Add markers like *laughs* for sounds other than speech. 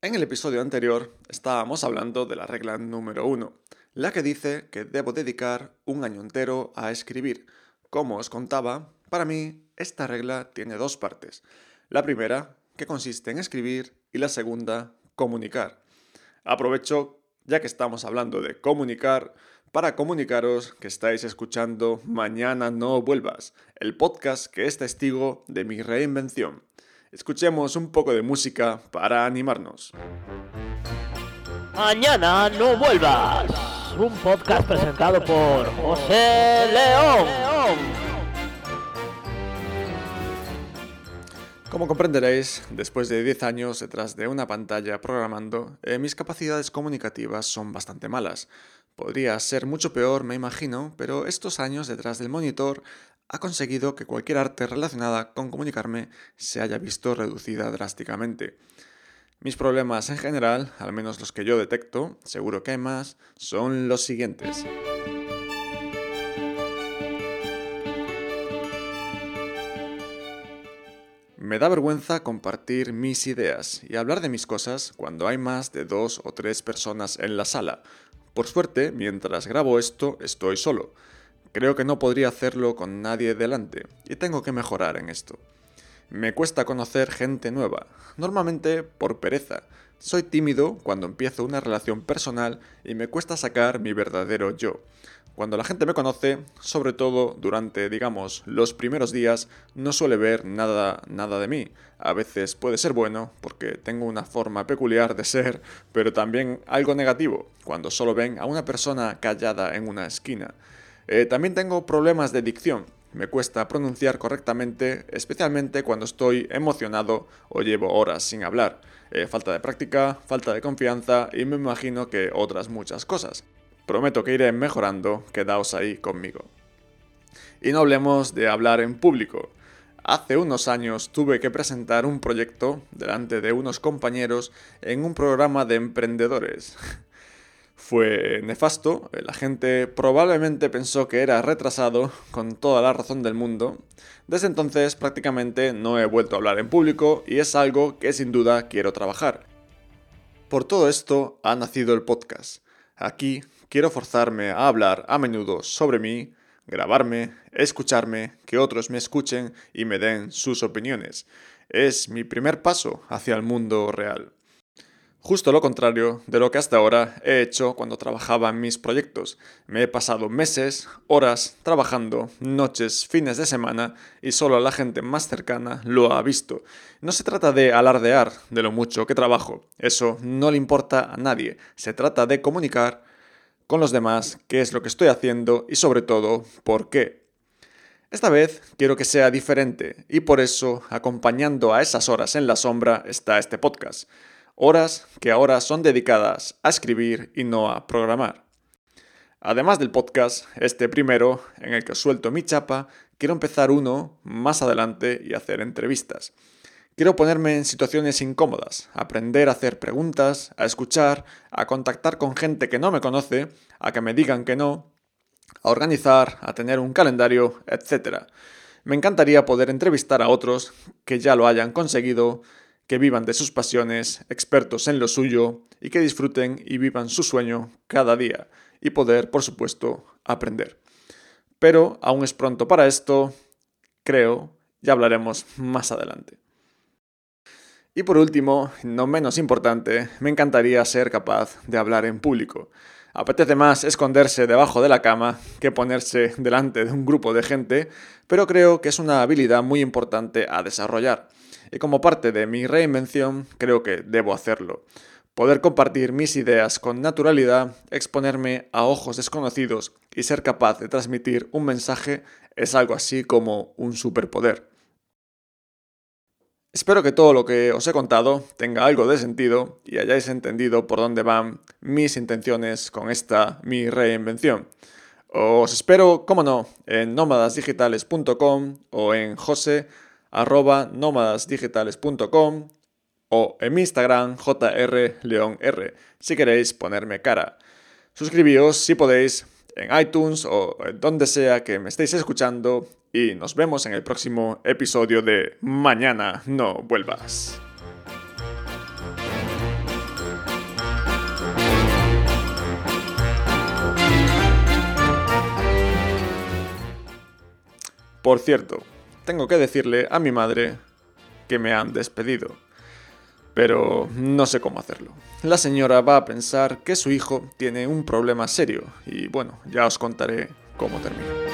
En el episodio anterior estábamos hablando de la regla número uno, la que dice que debo dedicar un año entero a escribir. Como os contaba, para mí esta regla tiene dos partes. La primera, que consiste en escribir, y la segunda, comunicar. Aprovecho, ya que estamos hablando de comunicar, para comunicaros que estáis escuchando Mañana no vuelvas, el podcast que es testigo de mi reinvención. Escuchemos un poco de música para animarnos. Mañana no vuelvas. Un podcast presentado por José León. Como comprenderéis, después de 10 años detrás de una pantalla programando, eh, mis capacidades comunicativas son bastante malas. Podría ser mucho peor, me imagino, pero estos años detrás del monitor ha conseguido que cualquier arte relacionada con comunicarme se haya visto reducida drásticamente. Mis problemas en general, al menos los que yo detecto, seguro que hay más, son los siguientes. Me da vergüenza compartir mis ideas y hablar de mis cosas cuando hay más de dos o tres personas en la sala. Por suerte, mientras grabo esto, estoy solo. Creo que no podría hacerlo con nadie delante y tengo que mejorar en esto. Me cuesta conocer gente nueva, normalmente por pereza. Soy tímido cuando empiezo una relación personal y me cuesta sacar mi verdadero yo. Cuando la gente me conoce, sobre todo durante, digamos, los primeros días, no suele ver nada, nada de mí. A veces puede ser bueno, porque tengo una forma peculiar de ser, pero también algo negativo, cuando solo ven a una persona callada en una esquina. Eh, también tengo problemas de dicción. Me cuesta pronunciar correctamente, especialmente cuando estoy emocionado o llevo horas sin hablar. Eh, falta de práctica, falta de confianza y me imagino que otras muchas cosas. Prometo que iré mejorando, quedaos ahí conmigo. Y no hablemos de hablar en público. Hace unos años tuve que presentar un proyecto delante de unos compañeros en un programa de emprendedores. *laughs* fue nefasto, la gente probablemente pensó que era retrasado, con toda la razón del mundo. Desde entonces prácticamente no he vuelto a hablar en público y es algo que sin duda quiero trabajar. Por todo esto ha nacido el podcast. Aquí quiero forzarme a hablar a menudo sobre mí, grabarme, escucharme, que otros me escuchen y me den sus opiniones. Es mi primer paso hacia el mundo real. Justo lo contrario de lo que hasta ahora he hecho cuando trabajaba en mis proyectos. Me he pasado meses, horas trabajando, noches, fines de semana y solo la gente más cercana lo ha visto. No se trata de alardear de lo mucho que trabajo, eso no le importa a nadie. Se trata de comunicar con los demás qué es lo que estoy haciendo y sobre todo por qué. Esta vez quiero que sea diferente y por eso, acompañando a esas horas en la sombra, está este podcast horas que ahora son dedicadas a escribir y no a programar. Además del podcast, este primero, en el que suelto mi chapa, quiero empezar uno más adelante y hacer entrevistas. Quiero ponerme en situaciones incómodas, aprender a hacer preguntas, a escuchar, a contactar con gente que no me conoce, a que me digan que no, a organizar, a tener un calendario, etc. Me encantaría poder entrevistar a otros que ya lo hayan conseguido, que vivan de sus pasiones, expertos en lo suyo y que disfruten y vivan su sueño cada día y poder, por supuesto, aprender. Pero aún es pronto para esto, creo, ya hablaremos más adelante. Y por último, no menos importante, me encantaría ser capaz de hablar en público. Apetece más esconderse debajo de la cama que ponerse delante de un grupo de gente, pero creo que es una habilidad muy importante a desarrollar y como parte de mi reinvención creo que debo hacerlo. Poder compartir mis ideas con naturalidad, exponerme a ojos desconocidos y ser capaz de transmitir un mensaje es algo así como un superpoder. Espero que todo lo que os he contado tenga algo de sentido y hayáis entendido por dónde van mis intenciones con esta mi reinvención. Os espero, como no, en nómadasdigitales.com o en jose arroba nómadasdigitales.com o en mi Instagram jrleonr si queréis ponerme cara. Suscribíos si podéis en iTunes o donde sea que me estéis escuchando y nos vemos en el próximo episodio de Mañana no vuelvas. Por cierto, tengo que decirle a mi madre que me han despedido. Pero no sé cómo hacerlo. La señora va a pensar que su hijo tiene un problema serio y bueno, ya os contaré cómo termina.